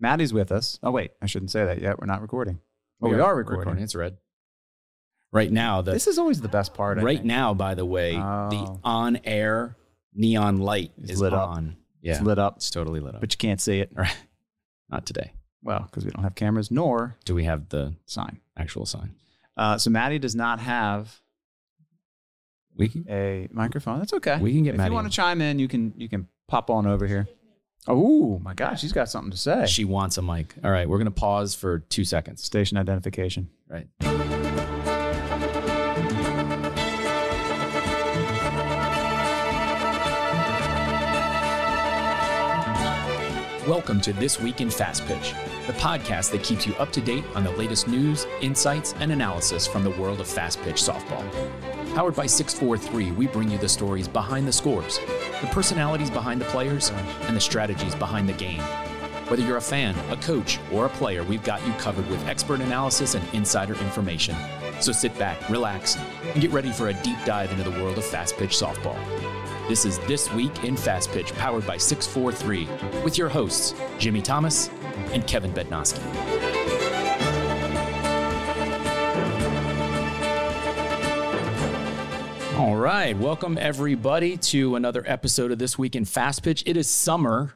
Maddie's with us. Oh wait, I shouldn't say that yet. We're not recording. Oh, we, We are, are recording. It's red. Right now, the This is always the best part. I right think. now, by the way, the Oh. on-air neon light It's is lit up. Yeah, it's lit up, it's totally lit up. but you can't see it. Right. Not today. Well, because we don't have cameras nor Do we have the sign. actual sign? Uh, so Maddie does not have We can. a microphone. That's okay. We can get Maddie. if Maddie you want to chime in, you can you can pop on over here. Oh my gosh, she's got something to say. She wants a mic. All right, we're gonna pause for two seconds. Station identification. Right. Welcome to This Week in Fast Pitch, the podcast that keeps you up to date on the latest news, insights, and analysis from the world of fast pitch softball. Powered by 643, we bring you the stories behind the scores, the personalities behind the players, and the strategies behind the game. Whether you're a fan, a coach, or a player, we've got you covered with expert analysis and insider information. So sit back, relax, and get ready for a deep dive into the world of fast pitch softball. This is This Week in Fast Pitch, powered by 643, with your hosts, Jimmy Thomas and Kevin Bednoski. All right, welcome everybody to another episode of This Week in Fast Pitch. It is summer,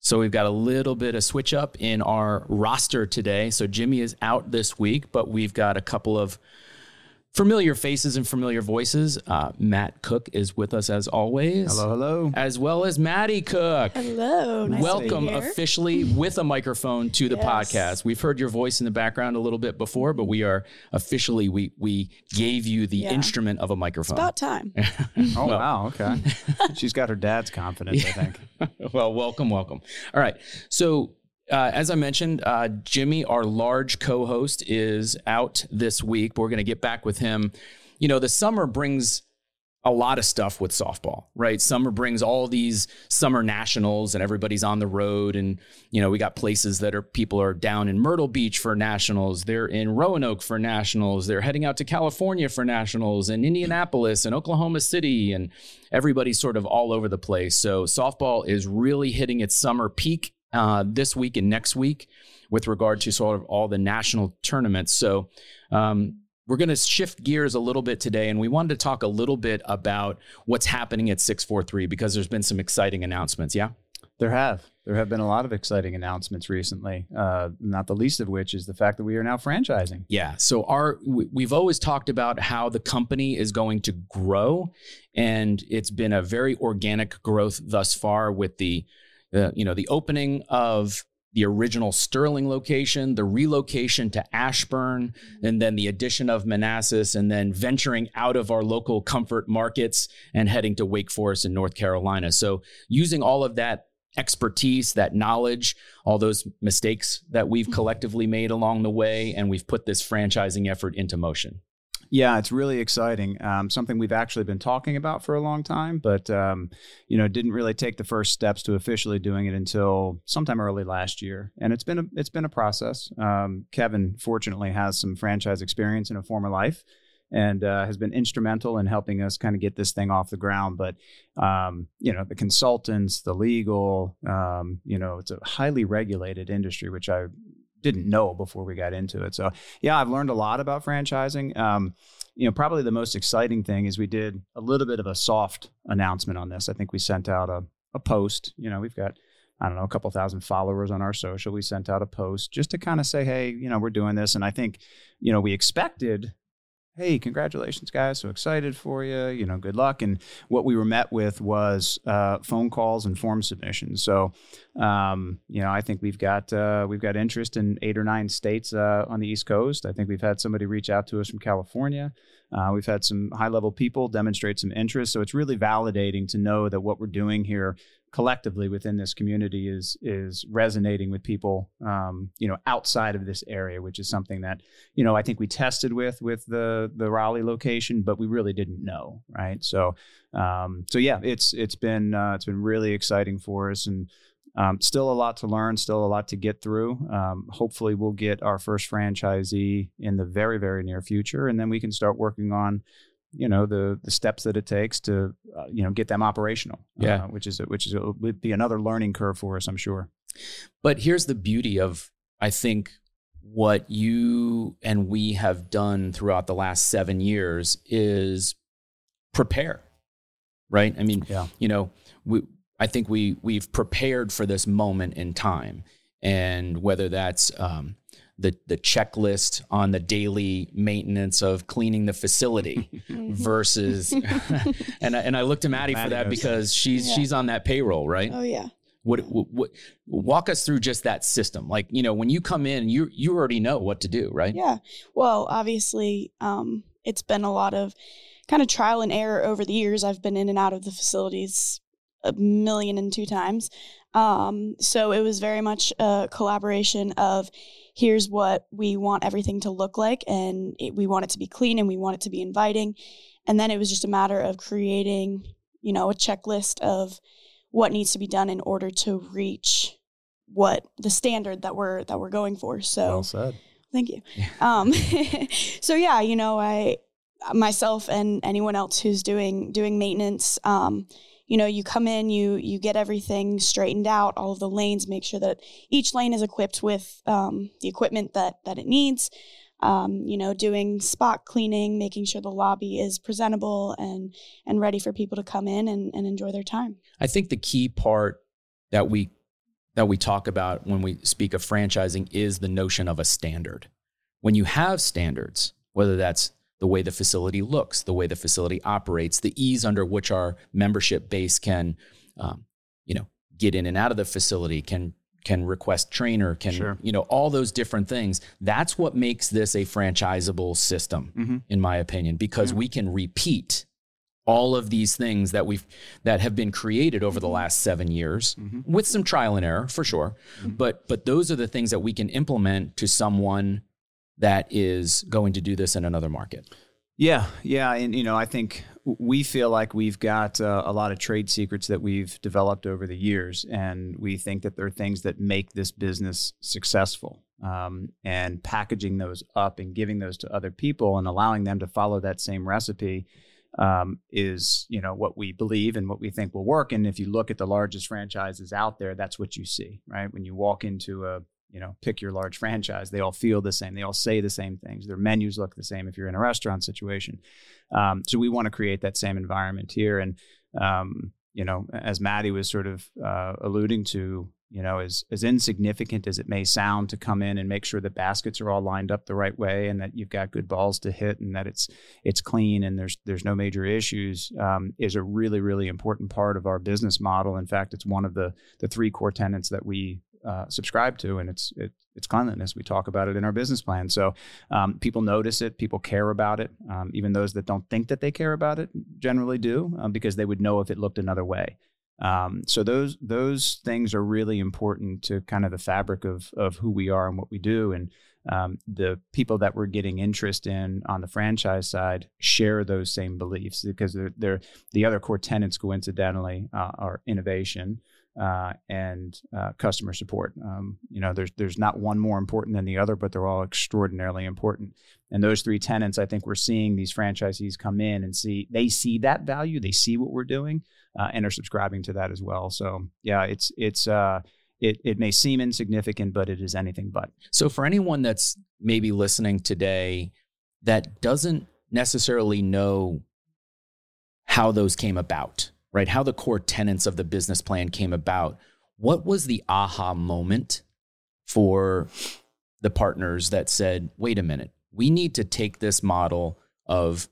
so we've got a little bit of switch up in our roster today. So Jimmy is out this week, but we've got a couple of familiar faces and familiar voices. Uh, Matt Cooke is with us as always. Hello, hello. As well as Maddie Cooke. Hello. Nice Welcome to be here. officially with a microphone to the Yes. podcast. We've heard your voice in the background a little bit before, but we are officially we we gave you the Yeah. instrument of a It's microphone. about time. Oh Well- wow, okay. she's got her dad's confidence, I think. well, welcome, welcome. All right. So, uh, as I mentioned, uh, Jimmy, our large co host, is out this week. We're going to get back with him. You know, the summer brings a lot of stuff with softball, right? Summer brings all these summer nationals and everybody's on the road. And, you know, we got places that are people are down in Myrtle Beach for nationals. They're in Roanoke for nationals. They're heading out to California for nationals and Indianapolis and Oklahoma City. And everybody's sort of all over the place. So softball is really hitting its summer peak uh, this week and next week with regard to sort of all the national tournaments. So, um, we're going to shift gears a little bit today, and we wanted to talk a little bit about what's happening at 643 because there's been some exciting announcements. Yeah. There have. There have been a lot of exciting announcements recently, uh, not the least of which is the fact that we are now franchising. Yeah. So our we- we've always talked about how the company is going to grow, and it's been a very organic growth thus far with the, uh, you know, the opening of the original Sterling location, the relocation to Ashburn, and then the addition of Manassas, and then venturing out of our local comfort markets and heading to Wake Forest in North Carolina. So using all of that expertise, that knowledge, all those mistakes that we've collectively made along the way, and we've put this franchising effort into motion. Yeah, it's really exciting. Um, something we've actually been talking about for a long time, but um, you know, didn't really take the first steps to officially doing it until sometime early last year. And it's been a it's been a process. Um, Kevin fortunately has some franchise experience in a former life, and uh, has been instrumental in helping us kind of get this thing off the ground. But um, you know, the consultants, the legal, um, you know, it's a highly regulated industry, which I didn't know before we got into it. So yeah, I've learned a lot about franchising. Um, you know, probably the most exciting thing is we did a little bit of a soft announcement on this. I think we sent out a, a post. You know, we've got I don't know a couple thousand followers on our social. We sent out a post just to kind of say, hey, you know, we're doing this, and I think you know we expected. Hey, congratulations, guys! So excited for you. You know, good luck. And what we were met with was uh, phone calls and form submissions. So, um, you know, I think we've got uh, we've got interest in eight or nine states uh, on the East Coast. I think we've had somebody reach out to us from California. Uh, we've had some high level people demonstrate some interest. So it's really validating to know that what we're doing here collectively within this community is is resonating with people, um, you know, outside of this area, which is something that you know I think we tested with with the the Raleigh location, but we really didn't know, right? So, um, so yeah, it's it's been uh, it's been really exciting for us and. Um, still a lot to learn, still a lot to get through. Um, hopefully, we'll get our first franchisee in the very, very near future, and then we can start working on, you know, the the steps that it takes to, uh, you know, get them operational. Yeah. uh, which is which is would be another learning curve for us, I'm sure. But here's the beauty of, I think, what you and we have done throughout the last seven years is prepare, right? I mean, Yeah. you know, we, I think we we've prepared for this moment in time, and whether that's um, the the checklist on the daily maintenance of cleaning the facility versus, and I, and I looked to Maddie for that knows because she's Yeah. she's on that payroll, right? Oh yeah. What, what, what walk us through just that system? Like you know, when you come in, you you already know what to do, right? Yeah. Well, obviously, um, it's been a lot of kind of trial and error over the years. I've been in and out of the facilities a million and two times. Um, so it was very much a collaboration of here's what we want everything to look like, and it, we want it to be clean and we want it to be inviting. And then it was just a matter of creating, you know, a checklist of what needs to be done in order to reach what the standard that we're that we're going for. So Well said. Thank you. Um, so yeah, you know, I myself and anyone else who's doing doing maintenance, um, you know, you come in, you you get everything straightened out, all of the lanes, make sure that each lane is equipped with um, the equipment that that it needs. Um, you know, doing spot cleaning, making sure the lobby is presentable and and ready for people to come in and, and enjoy their time. I think the key part that we that we talk about when we speak of franchising is the notion of a standard. When you have standards, whether that's the way the facility looks, the way the facility operates, the ease under which our membership base can, um, you know, get in and out of the facility, can can request trainer, can Sure. you know all those different things. That's what makes this a franchisable system, Mhm. in my opinion, because Yeah. we can repeat all of these things that we've that have been created over the last seven years Mhm. with some trial and error for sure Mhm. but but those are the things that we can implement to someone that is going to do this in another market Yeah, yeah, and you know, I think we feel like we've got uh, a lot of trade secrets that we've developed over the years, and we think that there are things that make this business successful. Um, and packaging those up and giving those to other people and allowing them to follow that same recipe um, is, you know, what we believe and what we think will work. And if you look at the largest franchises out there, that's what you see, right? When you walk into a you know, pick your large franchise. They all feel the same. They all say the same things. Their menus look the same if you're in a restaurant situation. Um, so we want to create that same environment here. And, um, you know, as Maddie was sort of uh, alluding to, you know, as, as insignificant as it may sound to come in and make sure the baskets are all lined up the right way and that you've got good balls to hit and that it's it's clean and there's there's no major issues um, is a really really important part of our business model. In fact, it's one of the the three core tenets that we uh, subscribe to, and it's it, it's cleanliness. We talk about it in our business plan, so um, people notice it, people care about it. Um, even those that don't think that they care about it generally do, um, because they would know if it looked another way. Um, so those those things are really important to kind of the fabric of of who we are and what we do, and um, the people that we're getting interest in on the franchise side share those same beliefs because they're, they're the other core tenants coincidentally uh, are innovation uh, and uh, customer support. Um, you know, there's there's not one more important than the other, but they're all extraordinarily important. And those three tenants, I think we're seeing these franchisees come in and see they see that value, they see what we're doing, uh, and are subscribing to that as well. So yeah, it's it's uh, it it may seem insignificant, but it is anything but. so for anyone that's maybe listening today that doesn't necessarily know how those came about right how the core tenets of the business plan came about what was the aha moment for the partners that said wait a minute we need to take this model of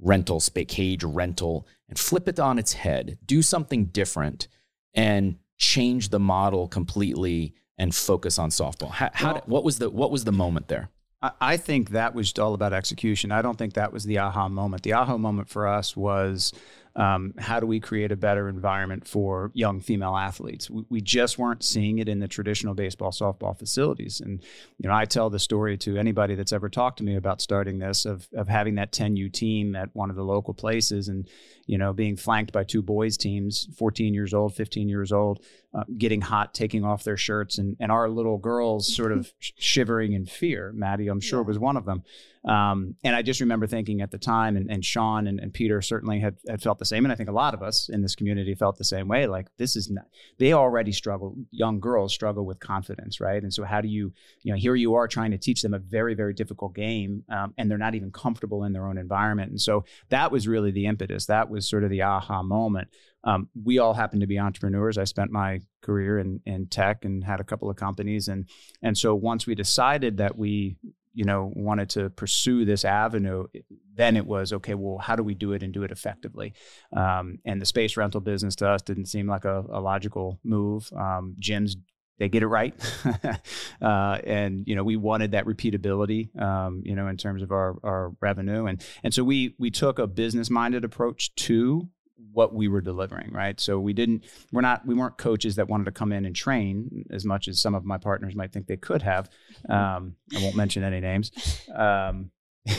rental space cage rental and flip it on its head do something different and change the model completely and focus on softball how, how Well- what was the what was the moment there I- I think that was all about execution. I don't think that was the aha moment. The aha moment for us was um, how do we create a better environment for young female athletes? We, we just weren't seeing it in the traditional baseball, softball facilities. And, you know, I tell the story to anybody that's ever talked to me about starting this of, of having that 10U team at one of the local places and, you know, being flanked by two boys teams, 14 years old, 15 years old, uh, getting hot, taking off their shirts, and and our little girls sort of shivering in fear. Maddie, I'm sure, Yeah. was one of them. Um, and I just remember thinking at the time, and, and Sean and, and Peter certainly had, had felt the same, and I think a lot of us in this community felt the same way. Like this is not, they already struggle. Young girls struggle with confidence, right? And so how do you, you know, here you are trying to teach them a very very difficult game, um, and they're not even comfortable in their own environment. And so that was really the impetus. That was sort of the aha moment. Um, we all happen to be entrepreneurs. I spent my career in in tech and had a couple of companies, and and so once we decided that we you know wanted to pursue this avenue then it was okay well how do we do it and do it effectively? Um, and the space rental business to us didn't seem like a, a logical move. Um, gyms they get it right. Uh, and you know we wanted that repeatability um, you know in terms of our, our revenue and and so we we took a business minded approach to what we were delivering right so we didn't we're not we weren't coaches that wanted to come in and train as much as some of my partners might think they could have um, i won't mention any names um,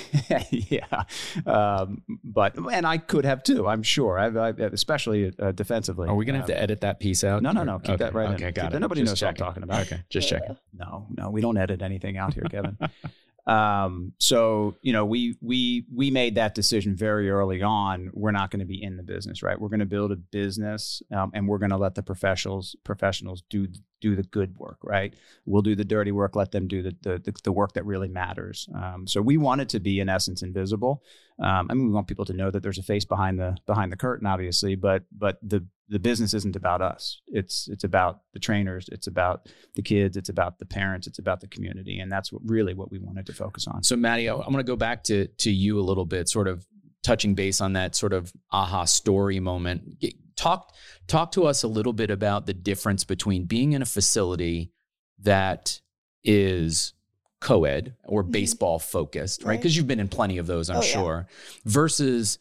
yeah um, but and i could have too i'm sure I've, I've especially uh, defensively Are we gonna have Um, to edit that piece out? no, no, no. Keep that okay, right in. Okay, Keep got that- it. nobody Just knows what I'm talking about. Okay, just checking. no no we don't edit anything out here kevin um, so you know we we we made that decision very early on. We're not going to be in the business right? We're going to build a business um, and we're going to let the professionals professionals do do the good work right? We'll do the dirty work let them do the the, the, work that really matters. Um, so we wanted to be in essence invisible. Um, i mean we want people to know that there's a face behind the behind the curtain obviously but but the the business isn't about us. It's it's about the trainers it's about the kids it's about the parents it's about the community and that's what really what we wanted to focus on. So, Maddie, I- I'm going to go back to to you a little bit, sort of touching base on that sort of aha story moment. Talk talk to us a little bit about the difference between being in a facility that is co-ed or Mhm. baseball focused, right? Right. Because you've been in plenty of those, I'm Oh, yeah. sure, versus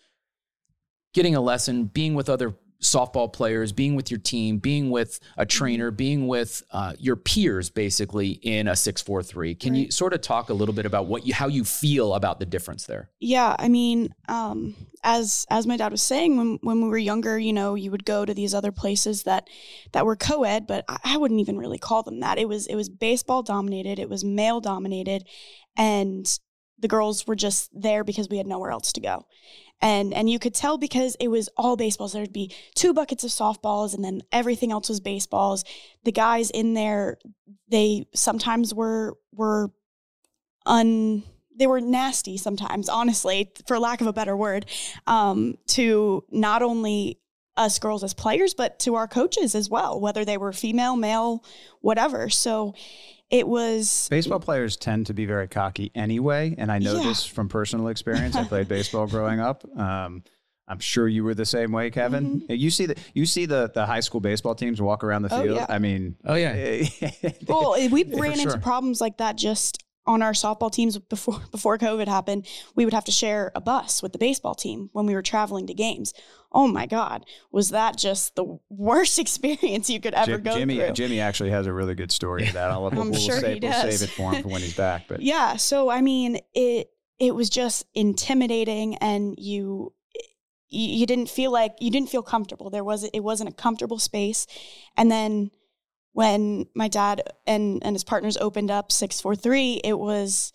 getting a lesson, being with other softball players, being with your team, being with a trainer, being with uh, your peers, basically in a six four three. Can you sort of talk a little bit about what you how you feel about the difference there? Yeah, I mean, um, as as my dad was saying, when when we were younger, you know, you would go to these other places that that were co-ed, but I, I wouldn't even really call them that. It was it was baseball dominated, it was male dominated, and the girls were just there because we had nowhere else to go. And and you could tell because it was all baseballs. There'd be two buckets of softballs and then everything else was baseballs. The guys in there, they sometimes were were un they were nasty sometimes, honestly, for lack of a better word, um, to not only us girls as players, but to our coaches as well, whether they were female, male, whatever. So it was baseball players tend to be very cocky anyway and i know Yeah. this from personal experience i played baseball growing up um, I'm sure you were the same way, Kevin. You see the you see the the high school baseball teams walk around the Mm-hmm. Oh, field. yeah. I mean, Oh yeah, well, we ran sure. into problems like that just on our softball teams before before COVID happened. We would have to share a bus with the baseball team when we were traveling to games. Oh my God, was that just the worst experience you could ever Jim- go Jimmy through? Jimmy actually has a really good story to that. I'll, I'm we'll sure save, he we'll save it for him for when he's back. But yeah so i mean it it was just intimidating and you you you didn't feel like you didn't feel comfortable there was it wasn't a comfortable space and then when my dad and and his partners opened up 643 it was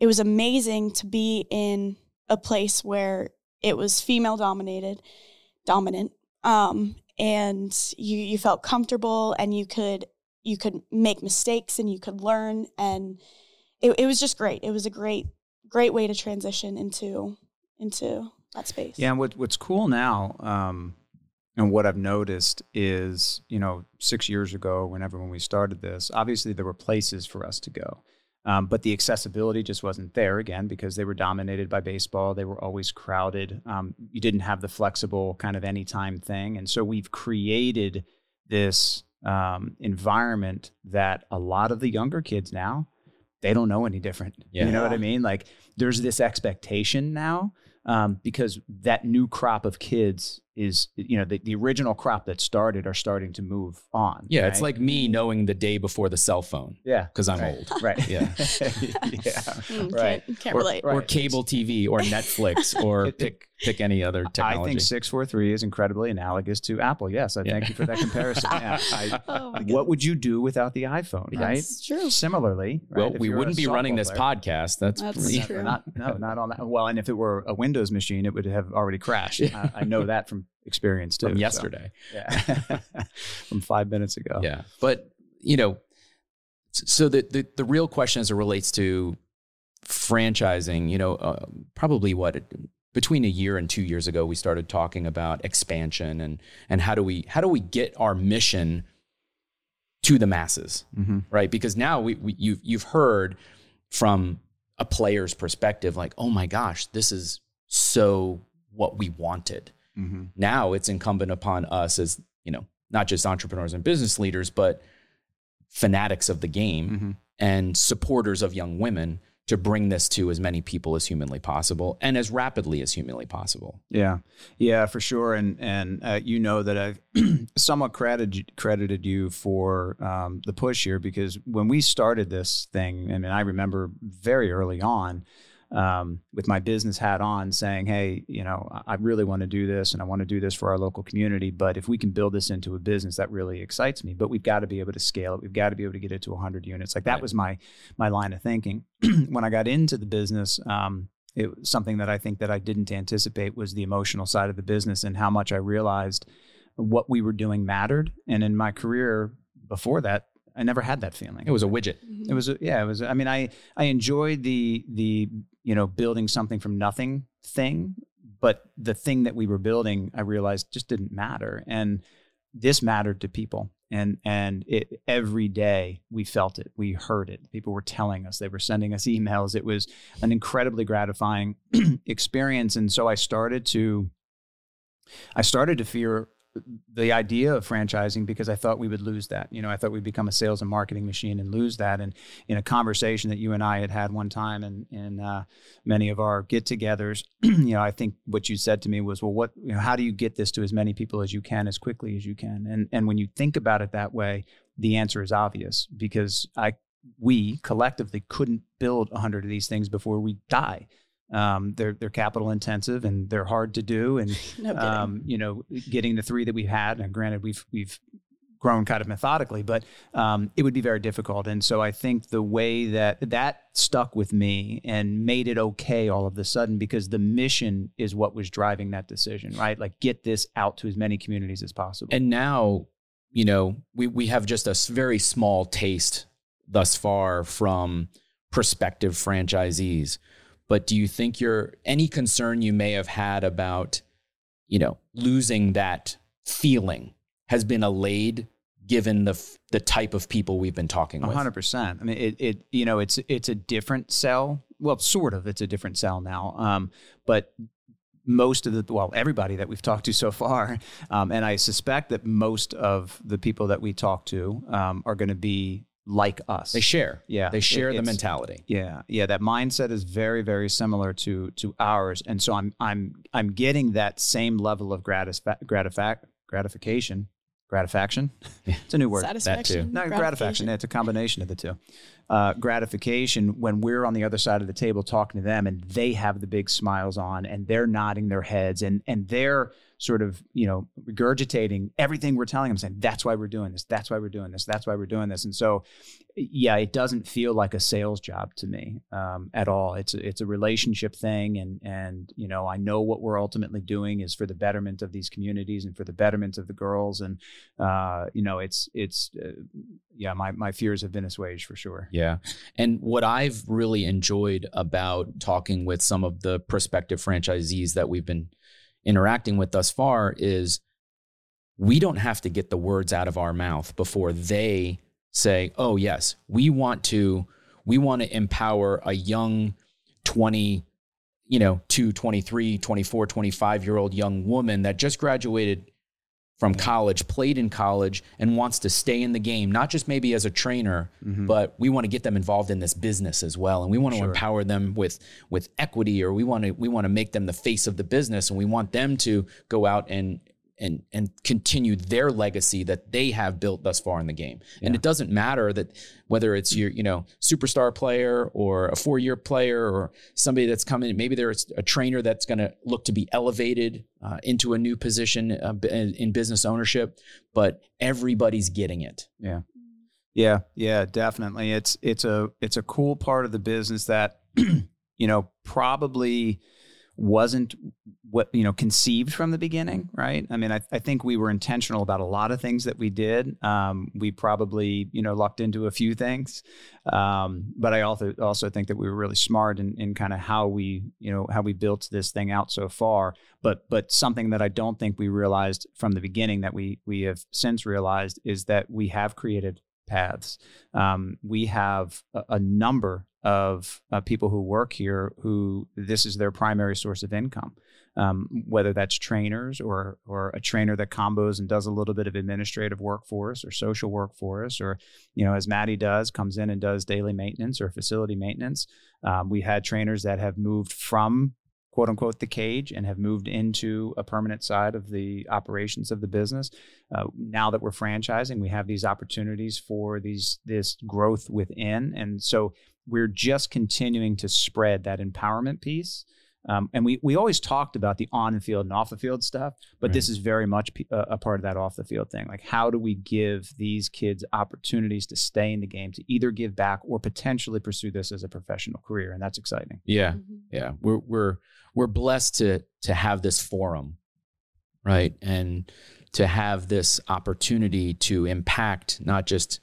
it was amazing to be in a place where it was female dominated dominant um and you you felt comfortable and you could you could make mistakes and you could learn. And it, it was just great. It was a great great way to transition into into that space. Yeah, and what what's cool now, um, and what I've noticed is, you know, six years ago, whenever when we started this, obviously there were places for us to go, um, but the accessibility just wasn't there again because they were dominated by baseball. They were always crowded. Um, you didn't have the flexible kind of anytime thing, and so we've created this um, environment that a lot of the younger kids now they don't know any different. Yeah. You know what I mean? Like there's this expectation now um, because that new crop of kids is you know the, the original crop that started are starting to move on. Yeah, it's like me knowing the day before the cell phone yeah, because I'm right, old. right? Yeah. yeah, Mm, right. Can't, can't Or- relate. Or Right. cable TV or Netflix or It- pick pick any other technology I think six four three is incredibly analogous to Apple. Yes, I Yeah. thank you for that comparison. Yeah, I, Oh my what would you do without the iPhone? Right. That's true. Similarly, right, well, if we wouldn't be running softball this player- podcast. That's, That's true. Not, no, not on that. Well, and if it were a Windows machine, it would have already crashed. I, I know that from experience too. from so, yesterday. yeah, from five minutes ago. Yeah. But, you know, so the, the, the real question as it relates to franchising, you know, uh, probably what between a year and two years ago, we started talking about expansion and, and how do we, how do we get our mission to the masses, Mm-hmm. right? Because now we, we you've, you've heard from a player's perspective, like, oh my gosh, this is so what we wanted Mm-hmm. now it's incumbent upon us as you know not just entrepreneurs and business leaders but fanatics of the game Mm-hmm. and supporters of young women to bring this to as many people as humanly possible and as rapidly as humanly possible Yeah, yeah, for sure. And and uh, you know that I've somewhat credited credited you for um, the push here because when we started this thing, I mean, I remember very early on. Um, with my business hat on, saying, "Hey, you know, I I really want to do this, and I want to do this for our local community. But if we can build this into a business, that really excites me. But we've got to be able to scale it. We've got to be able to get it to 100 units. Like that Right. was my my line of thinking when I got into the business. Um, it was something that I think that I didn't anticipate was the emotional side of the business and how much I realized what we were doing mattered. And in my career before that, I never had that feeling. it was a widget Mhm. It was a, yeah. It was. I mean, I I enjoyed the the you know building something from nothing thing, but the thing that we were building, I realized just didn't matter, and this mattered to people. And and it every day we felt it, we heard it. People were telling us, they were sending us emails. It was an incredibly gratifying experience, and so I started to I started to fear the idea of franchising because I thought we would lose that. You know, I thought we'd become a sales and marketing machine and lose that. And in a conversation that you and I had had one time in, in uh, many of our get-togethers, you know, I think what you said to me was, "Well, what? You know, how do you get this to as many people as you can, as quickly as you can?" And and when you think about it that way, the answer is obvious because I we collectively couldn't build a hundred of these things before we die. Um, they're they're capital intensive and they're hard to do and no um, you know, getting the three that we've had. And granted, we've we've grown kind of methodically, but um, it would be very difficult. And so I think the way that that stuck with me and made it okay all of a sudden because the mission is what was driving that decision, right? Like get this out to as many communities as possible. and now you know we, we have just a s- very small taste thus far from prospective franchisees but do you think you're any concern you may have had about you know losing that feeling has been allayed given the the type of people we've been talking with hundred percent. I mean, it, it, you know, it's, it's a different sell. Well, sort of, it's a different sell now. Um, but most of the, well, everybody that we've talked to so far, um, and I suspect that most of the people that we talk to, um, are going to be like us. they share Yeah, they it- share the mentality Yeah, yeah, that mindset is very, very similar to to ours, and so I'm I'm I'm getting that same level of gratis gratific gratification gratification. it's a new word. Satisfaction. No, gratification. It's a combination of the two. Uh, gratification when we're on the other side of the table talking to them, and they have the big smiles on, and they're nodding their heads, and and they're sort of you know regurgitating everything we're telling them, saying that's why we're doing this, that's why we're doing this, that's why we're doing this, and so yeah, it doesn't feel like a sales job to me um, at all. It's a, it's a relationship thing, and and you know I know what we're ultimately doing is for the betterment of these communities and for the betterment of the girls, and uh, you know it's it's uh, yeah my my fears have been assuaged for sure. Yeah. And what I've really enjoyed about talking with some of the prospective franchisees that we've been interacting with thus far is we don't have to get the words out of our mouth before they say, "Oh yes, we want to we want to empower a young 20 you know, 2, 23, 24, 25 year old young woman that just graduated from college, played in college, and wants to stay in the game, not just maybe as a trainer, Mm-hmm. but we want to get them involved in this business as well, and we want to Sure. empower them with with equity, or we want to we want to make them the face of the business, and we want them to go out and and and continue their legacy that they have built thus far in the game. And it doesn't matter that whether it's your you know superstar player or a four year player or somebody that's coming, maybe there's a trainer that's going to look to be elevated uh, into a new position uh, in business ownership, but everybody's getting it. Yeah, yeah, yeah, definitely. It's it's a it's a cool part of the business that you know probably wasn't what you know conceived from the beginning, right? I mean, I, I think we were intentional about a lot of things that we did. Um, we probably you know lucked into a few things, um, but I also also think that we were really smart in, in kind of how we you know how we built this thing out so far. But but something that I don't think we realized from the beginning that we we have since realized is that we have created paths. Um, we have a, a number of uh, people who work here who this is their primary source of income, um, whether that's trainers or or a trainer that combos and does a little bit of administrative work for us or social work for us, or you know as Maddie does, comes in and does daily maintenance or facility maintenance. Um, we had trainers that have moved from quote unquote the cage and have moved into a permanent side of the operations of the business. Uh, now that we're franchising, we have these opportunities for these this growth within, and so we're just continuing to spread that empowerment piece. Um, and we we always talked about the on the field and off the field stuff, but this is very much a part of that off the field thing. Like, how do we give these kids opportunities to stay in the game, to either give back or potentially pursue this as a professional career? And that's exciting. Yeah. Mhm. yeah we're we're we're blessed to to have this forum right and to have this opportunity to impact not just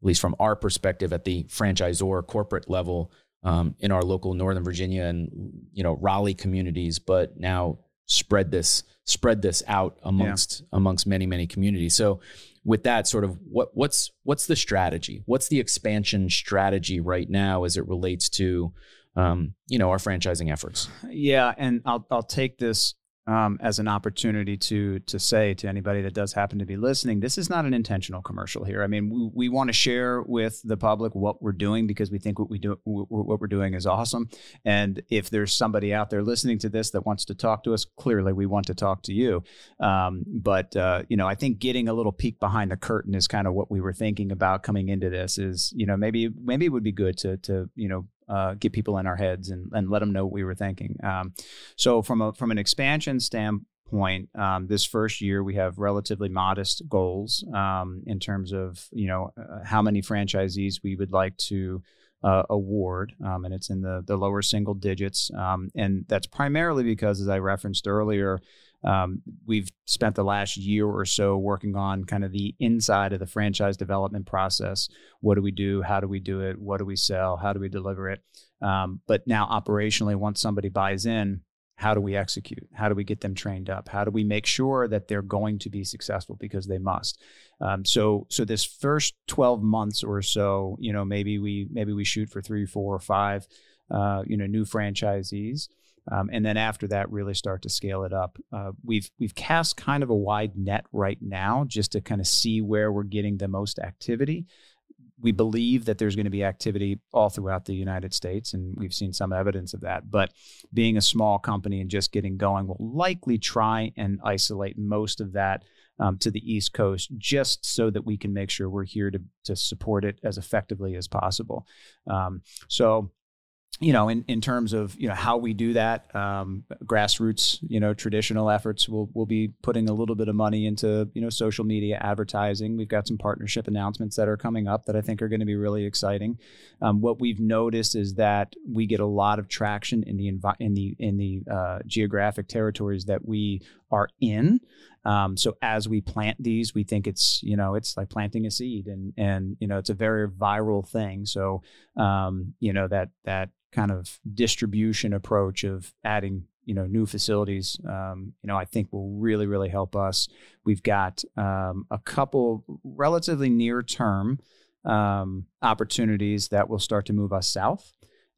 at least from our perspective at the franchisor corporate level um, in our local northern virginia and you know raleigh communities but now spread this spread this out amongst amongst many many communities. So with that sort of what what's what's the strategy? What's the expansion strategy right now as it relates to um, you know our franchising efforts? Yeah, and I'll I'll take this um, as an opportunity to to say to anybody that does happen to be listening, this is not an intentional commercial here. I mean, we, we want to share with the public what we're doing because we think what we do what we're doing is awesome. And if there's somebody out there listening to this that wants to talk to us, clearly we want to talk to you. Um, but uh, you know, I think getting a little peek behind the curtain is kind of what we were thinking about coming into this. Is you know maybe maybe it would be good to to you know uh, get people in our heads and, and let them know what we were thinking. Um, so from a from an expansion standpoint, um, this first year we have relatively modest goals um, in terms of you know uh, how many franchisees we would like to uh, award, um, and it's in the the lower single digits, um, and that's primarily because, as I referenced earlier. Um, we've spent the last year or so working on kind of the inside of the franchise development process. What do we do? How do we do it? What do we sell? How do we deliver it? Um, but now, operationally, once somebody buys in, how do we execute? How do we get them trained up? How do we make sure that they're going to be successful because they must? Um, so, so this first twelve months or so, you know, maybe we maybe we shoot for three, four, or five, uh, you know, new franchisees. Um, and then after that, really start to scale it up. Uh, we've we've cast kind of a wide net right now, just to kind of see where we're getting the most activity. We believe that there's going to be activity all throughout the United States, and we've seen some evidence of that. But being a small company and just getting going, we'll likely try and isolate most of that um, to the East Coast, just so that we can make sure we're here to to support it as effectively as possible. Um, so you know, in, in terms of you know how we do that, um, grassroots, you know, traditional efforts, we'll we'll be putting a little bit of money into you know social media advertising. We've got some partnership announcements that are coming up that I think are going to be really exciting. Um, what we've noticed is that we get a lot of traction in the envi- in the in the uh, geographic territories that we are in. Um, so as we plant these, we think it's you know it's like planting a seed, and and you know it's a very viral thing. So um, you know that that kind of distribution approach of adding you know new facilities um, you know i think will really really help us we've got um, a couple relatively near term um, opportunities that will start to move us south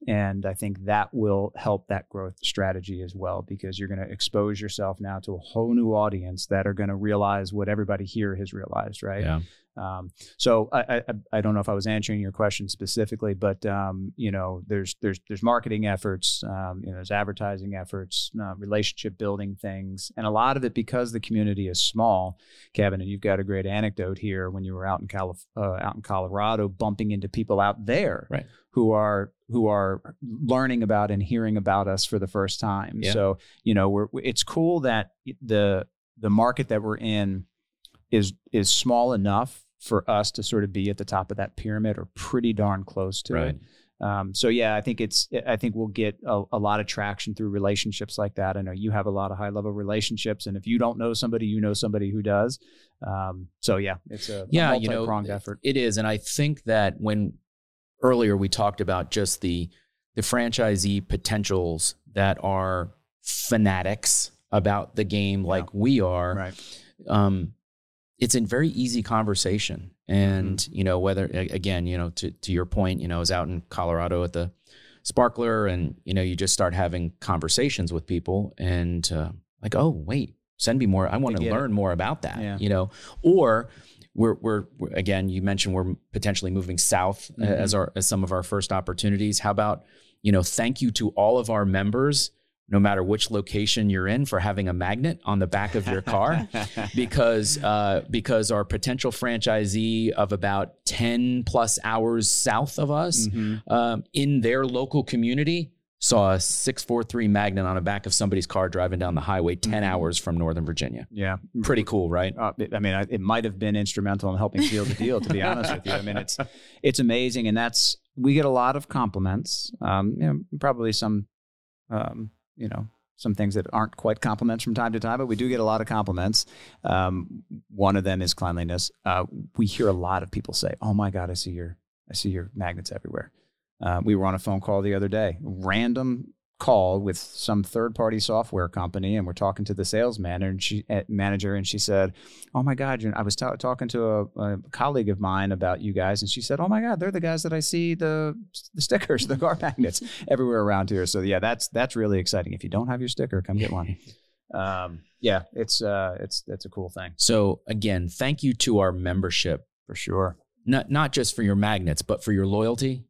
And I think that will help that growth strategy as well because you're going to expose yourself now to a whole new audience that are going to realize what everybody here has realized, right? Yeah. Um, so I, I I don't know if I was answering your question specifically, but um, you know, there's there's there's marketing efforts, um, you know, there's advertising efforts, uh, relationship building things, and a lot of it because the community is small. Kevin, and you've got a great anecdote here when you were out in Calif- uh, out in Colorado, bumping into people out there Right. who are who are learning about and hearing about us for the first time. Yeah. So you know, we're it's cool that the the market that we're in is is small enough for us to sort of be at the top of that pyramid or pretty darn close to Right. it. Um, so yeah, I think it's I think we'll get a, a lot of traction through relationships like that. I know you have a lot of high level relationships, and if you don't know somebody, you know somebody who does. Um, so yeah, it's a, yeah, a you know, effort. It is, and I think that when earlier we talked about just the the franchisee potentials that are fanatics about the game, like we are. Right. Um, it's a very easy conversation, and Mm-hmm. you know whether again, you know, to to your point, you know, I was out in Colorado at the Sparkler, and you know, you just start having conversations with people, and uh, like, oh wait, send me more. I want to get it. learn more about that. Yeah. You know, or we're, we're we're- again you mentioned we're potentially moving south uh, Mhm. as our as some of our first opportunities how about you know thank you to all of our members no matter which location you're in for having a magnet on the back of your car because uh, because our potential franchisee of about 10 plus hours south of us Mhm. um, in their local community saw a 643 magnet on the back of somebody's car driving down the highway 10 Mhm. hours from northern virginia Yeah, pretty cool right Uh, I mean, I- it might have been instrumental in helping seal the deal. To be honest with you, I mean, it's it's amazing, and that's we get a lot of compliments. Um, you know, probably some, um, you know, some things that aren't quite compliments from time to time, but we do get a lot of compliments. Um, one of them is cleanliness. Uh, we hear a lot of people say, "Oh my God, I see your I see your magnets everywhere." Uh, we were on a phone call the other day, random call with some third party software company, and we're talking to the sales manager, and she uh, manager, and she said, "Oh my God!" I was ta- talking to a, a colleague of mine about you guys, and she said, "Oh my God, they're the guys that I see the the stickers, the car magnets everywhere around here." So yeah, that's that's really exciting. If you don't have your sticker, come get one. Um, yeah, it's uh, it's that's a cool thing So again, thank you to our membership, for sure. not not just for your magnets, but for your loyalty,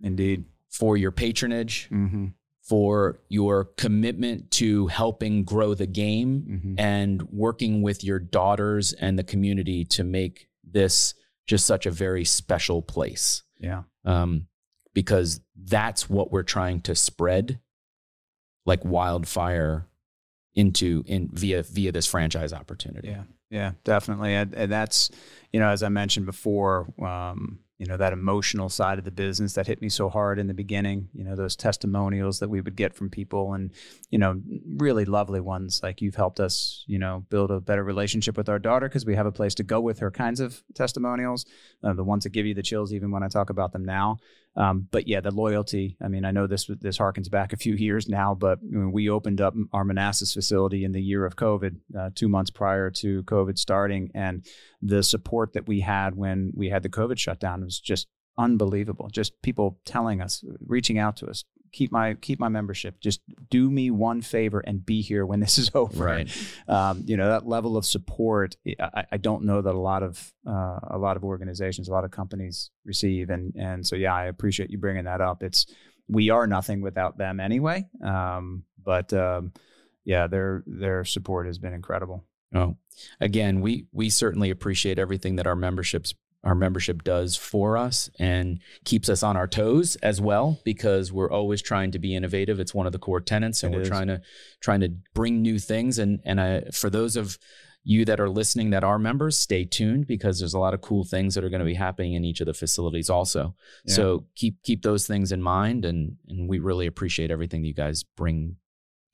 Indeed. for your patronage, Mm-hmm. For your commitment to helping grow the game Mm-hmm. and working with your daughters and the community to make this just such a very special place. Yeah. Um, because that's what we're trying to spread like wildfire into in via via this franchise opportunity. Yeah, yeah, definitely, and, and that's you know as I mentioned before, um, you know that emotional side of the business that hit me so hard in the beginning. You know those testimonials that we would get from people, and you know really lovely ones like you've helped us, you know, build a better relationship with our daughter because we have a place to go with her. Kinds of testimonials, uh, the ones that give you the chills even when I talk about them now. Um, but yeah, the loyalty. I mean, I know this this harkens back a few years now, but we opened up our Manassas facility in the year of COVID, uh, two months prior to COVID starting, and the support that we had when we had the COVID shutdown was just unbelievable. Just people telling us, reaching out to us, keep my keep my membership. Just do me one favor and be here when this is over. Right. Um, you know that level of support. I, I don't know that a lot of uh, a lot of organizations, a lot of companies receive, and and so yeah, I appreciate you bringing that up. It's we are nothing without them anyway. Um, but um, yeah, their their support has been incredible. Oh, again, we we certainly appreciate everything that our memberships our membership does for us and keeps us on our toes as well because we're always trying to be innovative. It's one of the core tenets, and It we're is. trying to trying to bring new things. And and I, for those of you that are listening that are members, stay tuned because there's a lot of cool things that are going to be happening in each of the facilities also. Yeah. So keep keep those things in mind, and and we really appreciate everything that you guys bring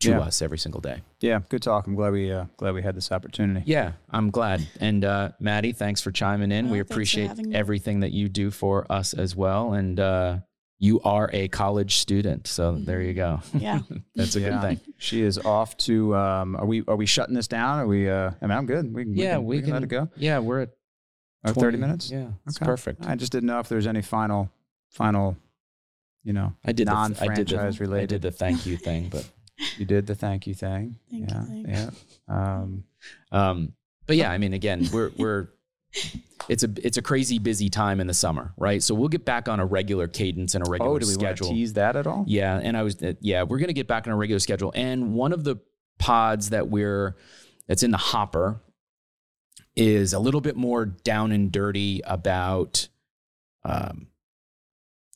to Yeah. us every single day. Yeah, good talk. I'm glad we uh, glad we had this opportunity. Yeah, I'm glad. And uh, Maddie, thanks for chiming in. Oh, we appreciate everything that you do for us as well. And uh, you are a college student, so there you go. Yeah. That's a Yeah. good thing. She is off to. Um, are we are we shutting this down? Are we? Uh, I mean, I'm good. We can, Yeah, we can, we can let it go. Yeah, we're at Oh, 20 30 minutes. Yeah, that's Okay. perfect. I just didn't know if there's any final final you know, I did the- I did the- non-franchise I did the thank you thing, but You did the thank you thing. Thank yeah, thing. yeah. Um, Um, but yeah, I mean, again, we're we're it's a it's a crazy busy time in the summer, right? So we'll get back on a regular cadence and a regular oh, do we want schedule. to tease that at all? Yeah, and I was uh, yeah, we're gonna get back on a regular schedule. And one of the pods that we're that's in the hopper is a little bit more down and dirty about um,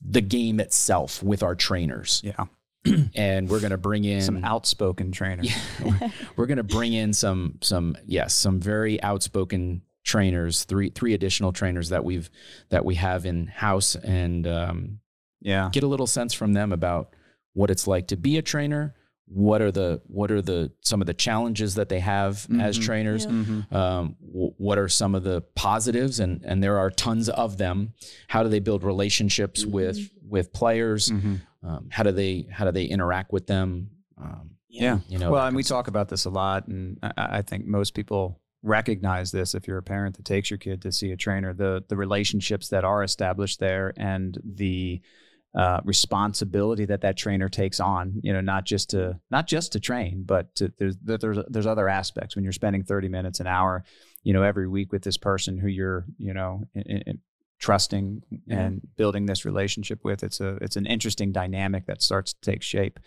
the game itself with our trainers, Yeah, and we're gonna bring in some outspoken trainers. Yeah. we're going to bring in some some yes some very outspoken trainers three three additional trainers that we've that we have in house and um, Yeah, get a little sense from them about what it's like to be a trainer what are the what are the some of the challenges that they have as Mhm. trainers Yeah. Mhm. um, w- what are some of the positives and and there are tons of them how do they build relationships with with players Mhm. Um, how do they how do they interact with them um, Yeah. you know well, and we talk about this a lot, and I, I think most people recognize this. If you're a parent that takes your kid to see a trainer, the the relationships that are established there, and the uh, responsibility that that trainer takes on, you know, not just to not just to train, but to, there's there's there's other aspects when you're spending 30 minutes an hour, you know, every week with this person who you're, you know, in, in, trusting Yeah. and building this relationship with. It's a it's an interesting dynamic that starts to take shape.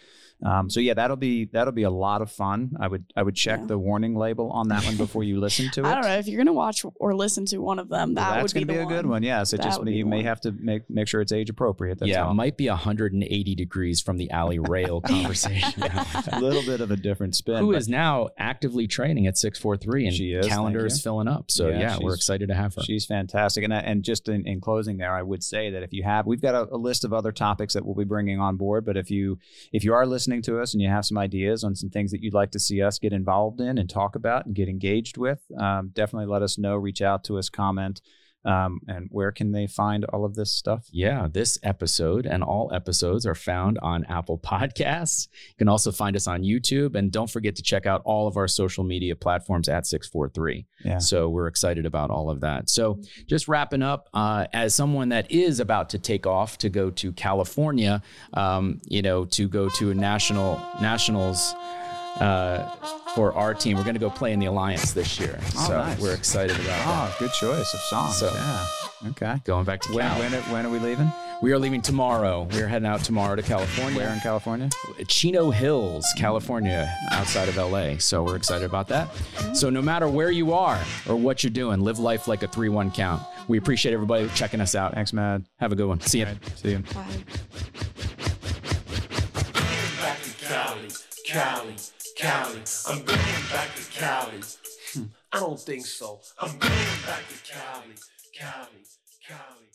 Um, so yeah, that'll be that'll be a lot of fun. I would I would check Yeah. the warning label on that one before you listen to it. I don't know if you're gonna watch or listen to one of them. Well, That that's would be, going to the be a good one. Yes, it just you may one. have to make make sure it's age appropriate. That's yeah, all. it might be 180 degrees from the alley rail conversation. a little bit of a different spin. Who is now actively training at 643 and She is, calendar is filling up. So Yeah, yeah, we're excited to have her. She's fantastic. And, I- and just in, in closing there, I would say that if you have, we've got a, a list of other topics that we'll be bringing on board. But if you, if you are listening to us and you have some ideas on some things that you'd like to see us get involved in and talk about and get engaged with, um, definitely let us know, reach out to us, comment. Um, and where can they find all of this stuff? Yeah, this episode and all episodes are found on Apple Podcasts. You can also find us on YouTube. And don't forget to check out all of our social media platforms at 643. Yeah. So we're excited about all of that. So just wrapping up, uh, as someone that is about to take off to go to California, um, you know, to go to a national nationals uh, for our team, we're going to go play in the Alliance this year. Oh, so nice. we're excited about that. Oh, good choice of songs. So- yeah. Okay. Going back to When, Cal. when, when are we leaving? We are leaving tomorrow. We're heading out tomorrow to California. Where in California? Chino Hills, California, outside of LA. So we're excited about that. So no matter where you are or what you're doing, live life like a 3 1 count. We appreciate everybody checking us out. Thanks, Matt. Have a good one. See you. See you. Bye. Cali, Cali, Cali. I'm going back to Cali. Hmm. I don't think so. I'm going back to Cali, Cali, Cali.